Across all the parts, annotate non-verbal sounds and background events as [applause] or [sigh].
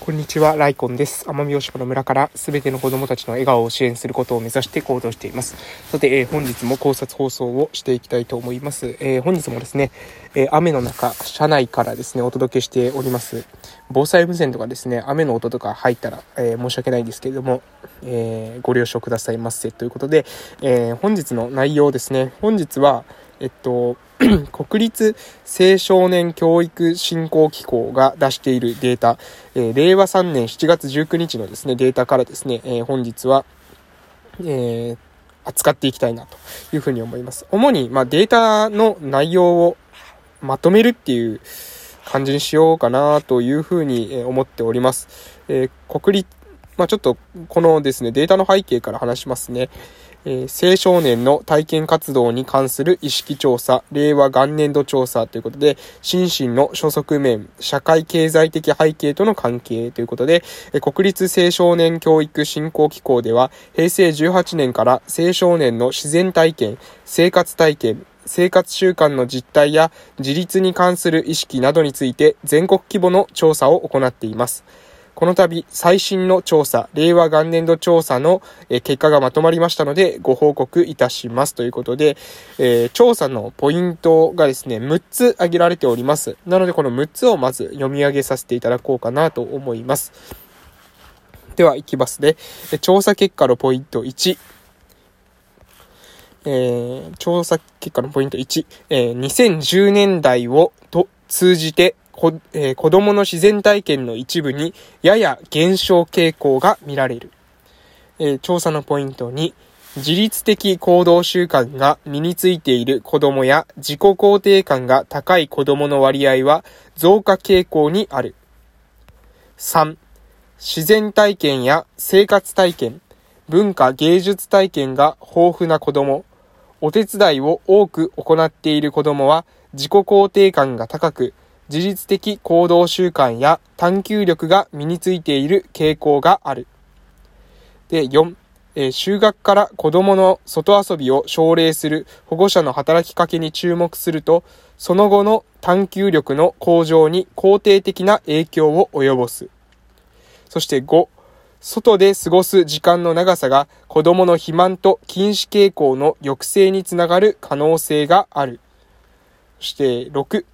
こんにちは、ライコンです。奄美大島の村からすべての子供たちの笑顔を支援することを目指して行動しています。さて、えー、本日も考察放送をしていきたいと思います。えー、本日もですね、えー、雨の中、車内からですね、お届けしております。防災無線とかですね、雨の音とか入ったら、え申し訳ないんですけれども、えご了承くださいませ。ということで、え本日の内容ですね、本日は、えっと、[clears throat] 国立青少年教育振興機構が出しているデータ、えー、令和3年7月19日のですね、データからですね、えー、本日は、えー、扱っていきたいなというふうに思います。主に、まあ、データの内容をまとめるっていう感じにしようかなというふうに思っております。えー、国立、まあ、ちょっとこのですね、データの背景から話しますね。えー、青少年の体験活動に関する意識調査、令和元年度調査ということで、心身の所属面、社会経済的背景との関係ということで、えー、国立青少年教育振興機構では、平成18年から青少年の自然体験、生活体験、生活習慣の実態や自立に関する意識などについて全国規模の調査を行っています。この度、最新の調査、令和元年度調査の結果がまとまりましたので、ご報告いたしますということで、えー、調査のポイントがですね、6つ挙げられております。なので、この6つをまず読み上げさせていただこうかなと思います。では、いきますね。調査結果のポイント1。えー、調査結果のポイント1、えー、2010年代をと通じてこ、えー、子供の自然体験の一部にやや減少傾向が見られる。えー、調査のポイントに、自律的行動習慣が身についている子供や自己肯定感が高い子供の割合は増加傾向にある。3. 自然体験や生活体験、文化芸術体験が豊富な子供、お手伝いを多く行っている子供は自己肯定感が高く、自律的行動習慣や探求力が身についている傾向がある。で、4、えー、就学から子供の外遊びを奨励する保護者の働きかけに注目すると、その後の探求力の向上に肯定的な影響を及ぼす。そして5、外で過ごす時間の長さが子供の肥満と禁止傾向の抑制につながる可能性がある。そして6、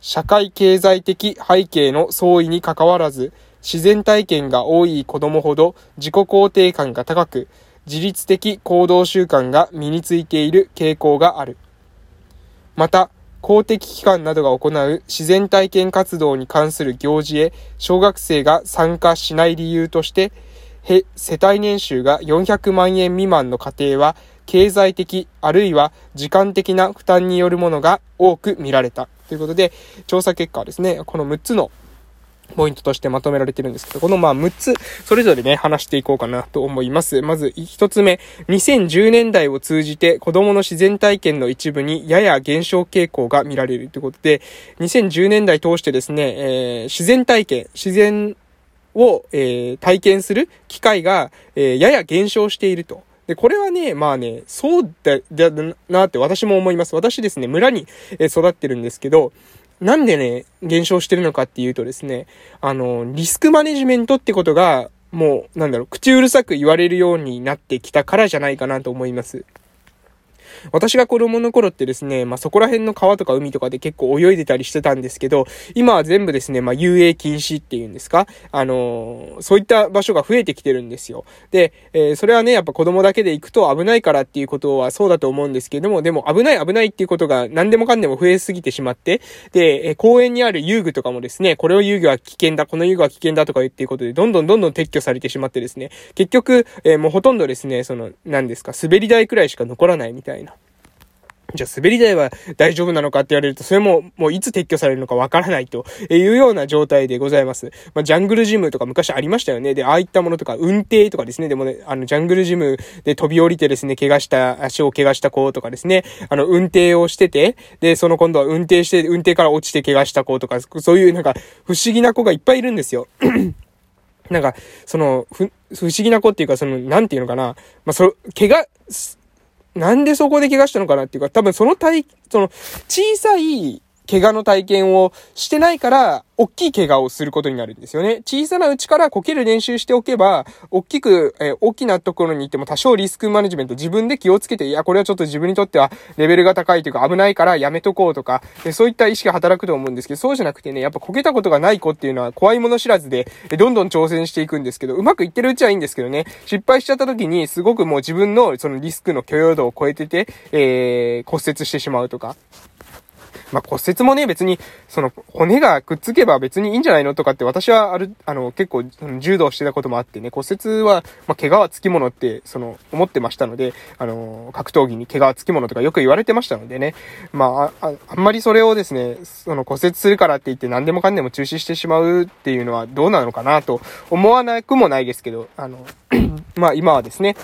社会経済的背景の相違にかかわらず、自然体験が多い子供ほど自己肯定感が高く、自律的行動習慣が身についている傾向がある。また、公的機関などが行う自然体験活動に関する行事へ小学生が参加しない理由として、世帯年収が400万円未満の家庭は経済的あるいは時間的な負担によるものが多く見られた。ということで、調査結果はですね、この6つのポイントとしてまとめられてるんですけど、このまあ6つ、それぞれね、話していこうかなと思います。まず1つ目、2010年代を通じて子供の自然体験の一部にやや減少傾向が見られるということで、2010年代通してですね、えー、自然体験、自然を、えー、体験する機会が、えー、やや減少していると。で、これはね、まあね、そうだ、だなって私も思います。私ですね、村に育ってるんですけど、なんでね、減少してるのかっていうとですね、あの、リスクマネジメントってことが、もう、なんだろう、口うるさく言われるようになってきたからじゃないかなと思います。私が子供の頃ってですね、まあ、そこら辺の川とか海とかで結構泳いでたりしてたんですけど、今は全部ですね、まあ、遊泳禁止っていうんですか？あのー、そういった場所が増えてきてるんですよ。で、えー、それはね、やっぱ子供だけで行くと危ないからっていうことはそうだと思うんですけども、でも危ない危ないっていうことが何でもかんでも増えすぎてしまって、で、え、公園にある遊具とかもですね、これを遊具は危険だ、この遊具は危険だとか言っていうことで、どんどんどんどん撤去されてしまってですね、結局、えー、もうほとんどですね、その、何ですか、滑り台くらいしか残らないみたいな。じゃあ滑り台は大丈夫なのかって言われると、それももういつ撤去されるのかわからないというような状態でございます。まあ、ジャングルジムとか昔ありましたよね。で、ああいったものとか、運転とかですね。でもね、あの、ジャングルジムで飛び降りてですね、怪我した、足を怪我した子とかですね、あの、運転をしてて、で、その今度は運転して、運転から落ちて怪我した子とか、そういうなんか、不思議な子がいっぱいいるんですよ。[clears throat] なんか、その、ふ、不思議な子っていうか、その、なんていうのかな。まあ、そ、怪我、なんでそこで怪我したのかなっていうか、多分その体、その、小さい怪我の体験をしてないから、大きい怪我をすることになるんですよね。小さなうちからこける練習しておけば、大きく、えー、大きなところに行っても多少リスクマネジメント自分で気をつけて、いや、これはちょっと自分にとってはレベルが高いというか危ないからやめとこうとか、えそういった意識が働くと思うんですけど、そうじゃなくてね、やっぱこけたことがない子っていうのは怖いもの知らずで、えどんどん挑戦していくんですけど、うまくいってるうちはいいんですけどね、失敗しちゃった時にすごくもう自分のそのリスクの許容度を超えてて、えー、骨折してしまうとか、まあ、骨折もね、別に、その、骨がくっつけば別にいいんじゃないのとかって私はある、あの、結構、柔道してたこともあってね、骨折は、まあ、怪我はつきものって、その、思ってましたので、あの、格闘技に怪我はつきものとかよく言われてましたのでね、まあ、あ、あんまりそれをですね、その骨折するからって言って何でもかんでも中止してしまうっていうのはどうなのかなと思わなくもないですけど、あの、[laughs] まあ、今はですね、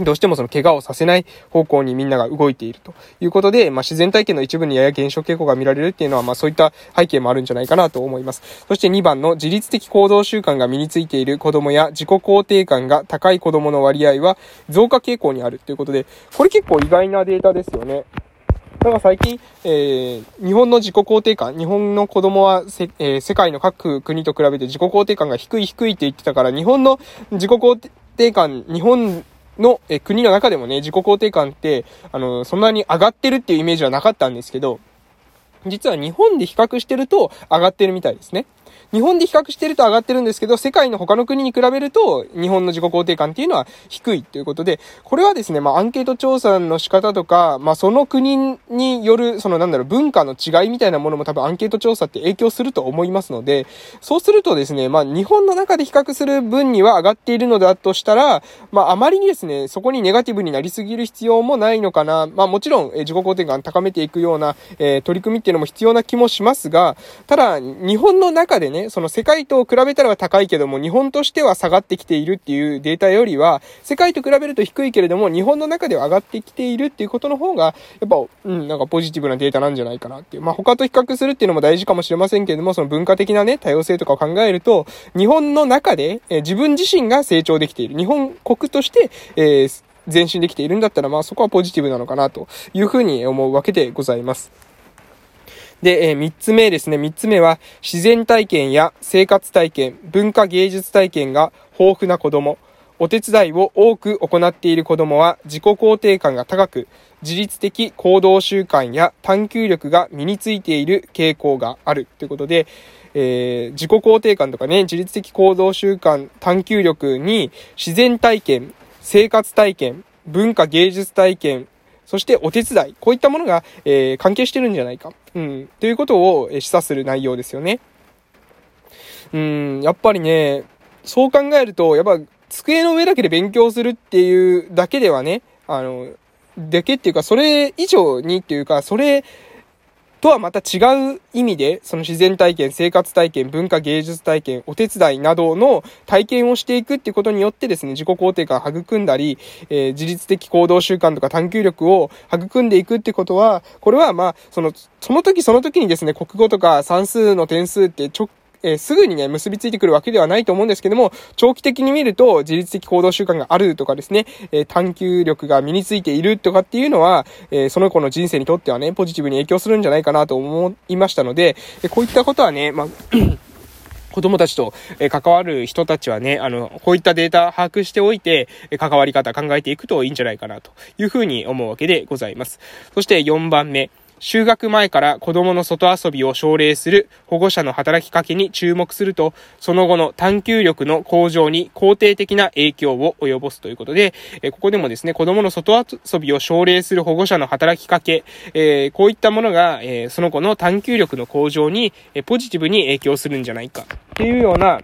どうしてもその怪我をさせない方向にみんなが動いているということで、まあ、自然体験の一部にやや減少傾向が見られるっていうのは、まあ、そういった背景もあるんじゃないかなと思います。そして2番の自律的行動習慣が身についている子供や自己肯定感が高い子供の割合は増加傾向にあるということで、これ結構意外なデータですよね。だから最近、えー、日本の自己肯定感、日本の子供はせ、えー、世界の各国と比べて自己肯定感が低い低いって言ってたから、日本の自己肯定感、日本の、え国の中でもね、自己肯定感って、あの、そんなに上がってるっていうイメージはなかったんですけど、実は日本で比較してると上がってるみたいですね。日本で比較してると上がってるんですけど、世界の他の国に比べると、日本の自己肯定感っていうのは低いということで、これはですね、まあ、アンケート調査の仕方とか、まあ、その国による、そのなんだろう、文化の違いみたいなものも多分アンケート調査って影響すると思いますので、そうするとですね、まあ、日本の中で比較する分には上がっているのだとしたら、まあ、あまりにですね、そこにネガティブになりすぎる必要もないのかな。まあ、もちろん、え自己肯定感高めていくような、えー、取り組みっていうのも必要な気もしますが、ただ、日本の中ででね、その世界と比べたら高いけども、日本としては下がってきているっていうデータよりは、世界と比べると低いけれども、日本の中では上がってきているっていうことの方が、やっぱ、うん、なんかポジティブなデータなんじゃないかなっていう。まあ、他と比較するっていうのも大事かもしれませんけれども、その文化的なね、多様性とかを考えると、日本の中で、え自分自身が成長できている。日本国として、えー、前進できているんだったら、まあそこはポジティブなのかなというふうに思うわけでございます。で、えー、3つ目ですね。3つ目は、自然体験や生活体験、文化芸術体験が豊富な子供。お手伝いを多く行っている子供は自己肯定感が高く、自律的行動習慣や探求力が身についている傾向があるということで、えー、自己肯定感とかね、自律的行動習慣、探求力に自然体験、生活体験、文化芸術体験、そしてお手伝い、こういったものが、えー、関係してるんじゃないか。うん。ということを示唆する内容ですよね。うん、やっぱりね、そう考えると、やっぱ机の上だけで勉強するっていうだけではね、あの、だけっていうか、それ以上にっていうか、それとはまた違う意味で、その自然体験、生活体験、文化芸術体験、お手伝いなどの体験をしていくっていうことによってですね、自己肯定感を育んだり、えー、自律的行動習慣とか探求力を育んでいくってことは、これはまあ、その、その時その時にですね、国語とか算数の点数って直えー、すぐにね、結びついてくるわけではないと思うんですけども、長期的に見ると、自律的行動習慣があるとかですね、えー、探求力が身についているとかっていうのは、えー、その子の人生にとってはね、ポジティブに影響するんじゃないかなと思いましたので、えこういったことはね、まあ [clears throat] 子供たちと関わる人たちはね、あの、こういったデータ把握しておいて、関わり方考えていくといいんじゃないかなというふうに思うわけでございます。そして4番目。就学前から子供の外遊びを奨励する保護者の働きかけに注目すると、その後の探求力の向上に肯定的な影響を及ぼすということで、えここでもですね、子供の外遊びを奨励する保護者の働きかけ、えー、こういったものが、えー、その子の探求力の向上に、えポジティブに影響するんじゃないかっていうような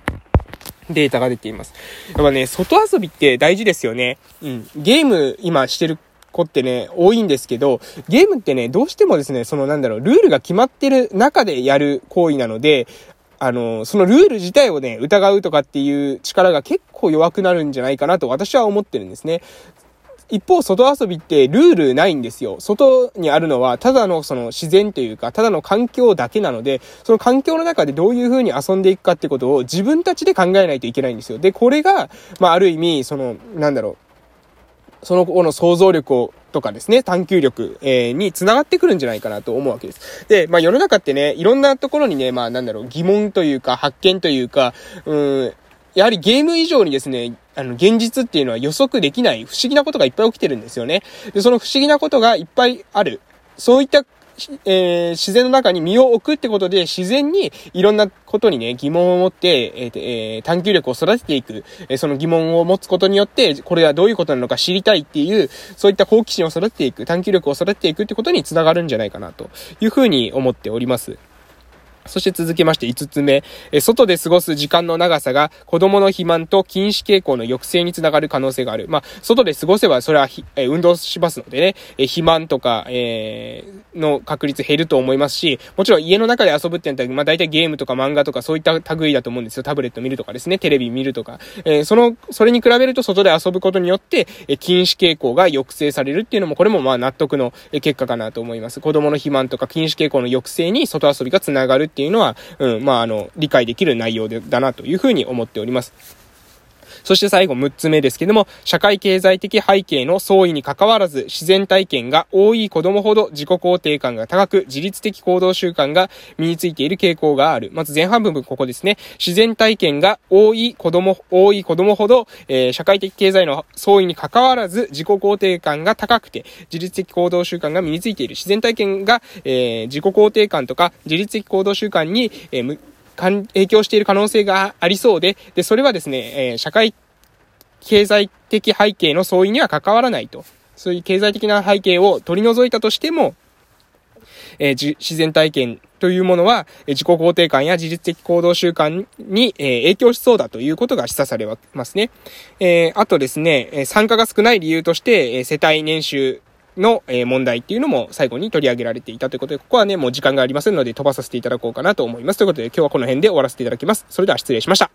データが出ています。やっぱね、外遊びって大事ですよね。うん。ゲーム今してる子ってね、多いんですけど、ゲームってね、どうしてもですね、そのなんだろう、ルールが決まってる中でやる行為なので、あの、そのルール自体をね、疑うとかっていう力が結構弱くなるんじゃないかなと私は思ってるんですね。一方、外遊びってルールないんですよ。外にあるのは、ただのその自然というか、ただの環境だけなので、その環境の中でどういう風に遊んでいくかってことを自分たちで考えないといけないんですよ。で、これが、まあ、ある意味、その、なんだろう、その子の想像力をとかですね、探求力、えー、に繋がってくるんじゃないかなと思うわけです。で、まあ世の中ってね、いろんなところにね、まあなんだろう、疑問というか、発見というか、うん、やはりゲーム以上にですね、あの、現実っていうのは予測できない不思議なことがいっぱい起きてるんですよね。で、その不思議なことがいっぱいある。そういったえー、自然の中に身を置くってことで、自然にいろんなことにね、疑問を持って、えーえー、探求力を育てていく、え、その疑問を持つことによって、これはどういうことなのか知りたいっていう、そういった好奇心を育てていく、探求力を育てていくってことにつながるんじゃないかな、というふうに思っております。そして続きまして5つ目、外で過ごす時間の長さが子供の肥満と禁止傾向の抑制につながる可能性がある。まあ、外で過ごせばそれはえ運動しますのでね、え肥満とか、えー、の確率減ると思いますし、もちろん家の中で遊ぶってなったら、まあ大体ゲームとか漫画とかそういった類だと思うんですよ。タブレット見るとかですね、テレビ見るとか。えー、その、それに比べると外で遊ぶことによって、え禁止傾向が抑制されるっていうのも、これもまあ納得の結果かなと思います。子供の肥満とか禁止傾向の抑制に外遊びがつながるっていうのは、うん、まあ、あの、理解できる内容で、だなというふうに思っております。そして最後6つ目ですけども、社会経済的背景の相違に関わらず、自然体験が多い子供ほど自己肯定感が高く、自律的行動習慣が身についている傾向がある。まず前半部分ここですね。自然体験が多い子供、多い子供ほど、えー、社会的経済の相違に関わらず、自己肯定感が高くて、自律的行動習慣が身についている。自然体験が、えー、自己肯定感とか、自律的行動習慣に、えー影響している可能性がありそうで、で、それはですね、えー、社会経済的背景の相違には関わらないと。そういう経済的な背景を取り除いたとしても、えー、自然体験というものは、自己肯定感や自律的行動習慣に、えー、影響しそうだということが示唆されますね。えー、あとですね、参加が少ない理由として、世帯年収の、え問題っていうのも最後に取り上げられていたということで、ここはね、もう時間がありませんので飛ばさせていただこうかなと思います。ということで今日はこの辺で終わらせていただきます。それでは失礼しました。